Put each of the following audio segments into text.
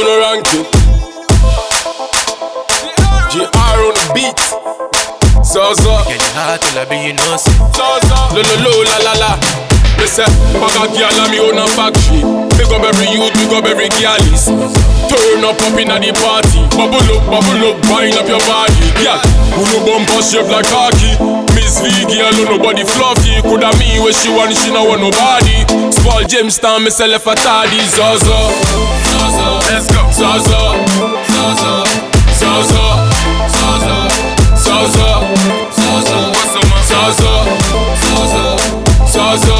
Uno Rankee. JR on the beat. Zaza. Get your till I be innocent. Zaza. Lo lo lo la la la. Me say, bag a girl and me own a factory. Pick up every youth, pick up every girlies. Turn up up at the party. Bubble up, bubble up, wind up your body. Yeah, We no bumper shape like hockey. Miss V girl, no nobody fluffy. Coulda me where she want, she no want nobody. Small James Town, me say left a tardy. Zaza. Let's go. Zaza, Zaza, Zaza, Zaza, Zaza, Zaza, what's up, man? Zaza, Zaza, Zaza, Zaza,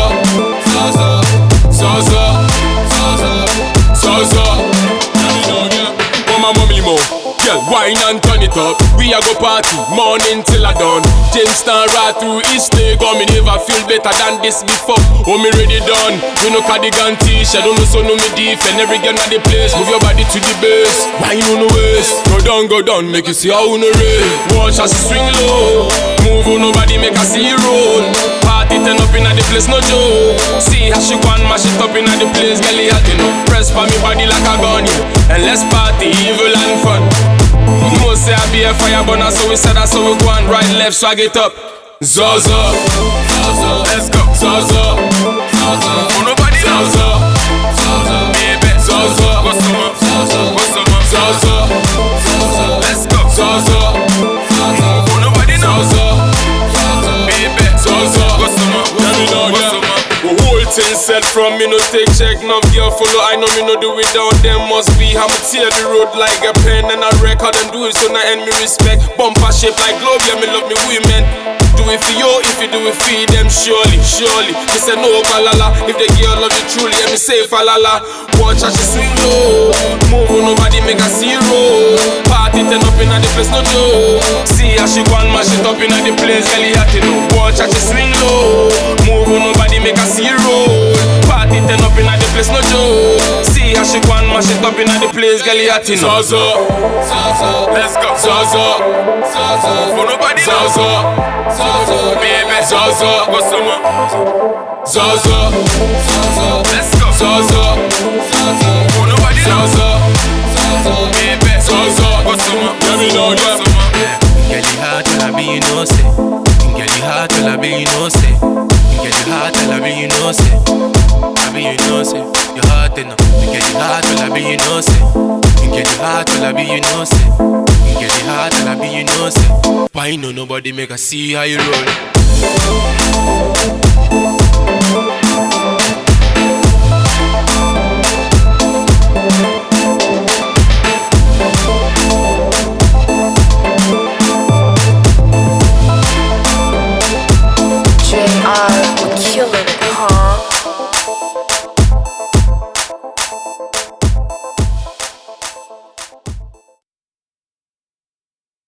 wine and turn it up. We a go party morning till I done. Jamestown right through East Legon. Oh, me never feel better than this before. Oh, me ready done. You know cardigan t-shirt, don't know so no me deep. And every girl at the place, move your body to the base. Wine on the waist, go down, go down, make you see how you rate. Watch as swing low. Move on nobody, make her see roll. Party turn up inna the place, no joke. See how she want mash it up inna the place, girl, you know. Press for me body like a gun, yeah. And let's party, evil and be a fire burner, so we said that's how we go and right, left, swag it up. Zaza, Zaza, let's go. Zaza, Zaza, set from me no take check, no girl follow. I know me no do it down. Them must be I'ma tear the road like a pen and a record and do it so now end me respect. Bumper shape like globe, yeah me love me women. Do it for you if you do it for them surely, surely. Me say no balala. If the girl love you truly, yeah me say falala. Watch how she swing low, move nobody make a zero. Party turn up inna the place no joke. See how she go mash it up inna the place, you hot you know. Watch how she swing low, up inna the place, girl you hot you know. Zaza, Zaza, let's go. Zaza, Zaza, for nobody Zaza, Zaza, baby Zaza, what's up, man? Zaza, Zaza, let's go. Zaza, Zaza, for nobody Zaza, Zaza, baby Zaza, what's up, man? Let me know, yeah. Get it hard till I be you know say. Hard till I you know say. Get it hard till I be you. I be you know say. Your heart enough. Get it hard till I be you know say. Get it hard till I be you know say. Get it hard till I you know say. Why no nobody make us see how you roll?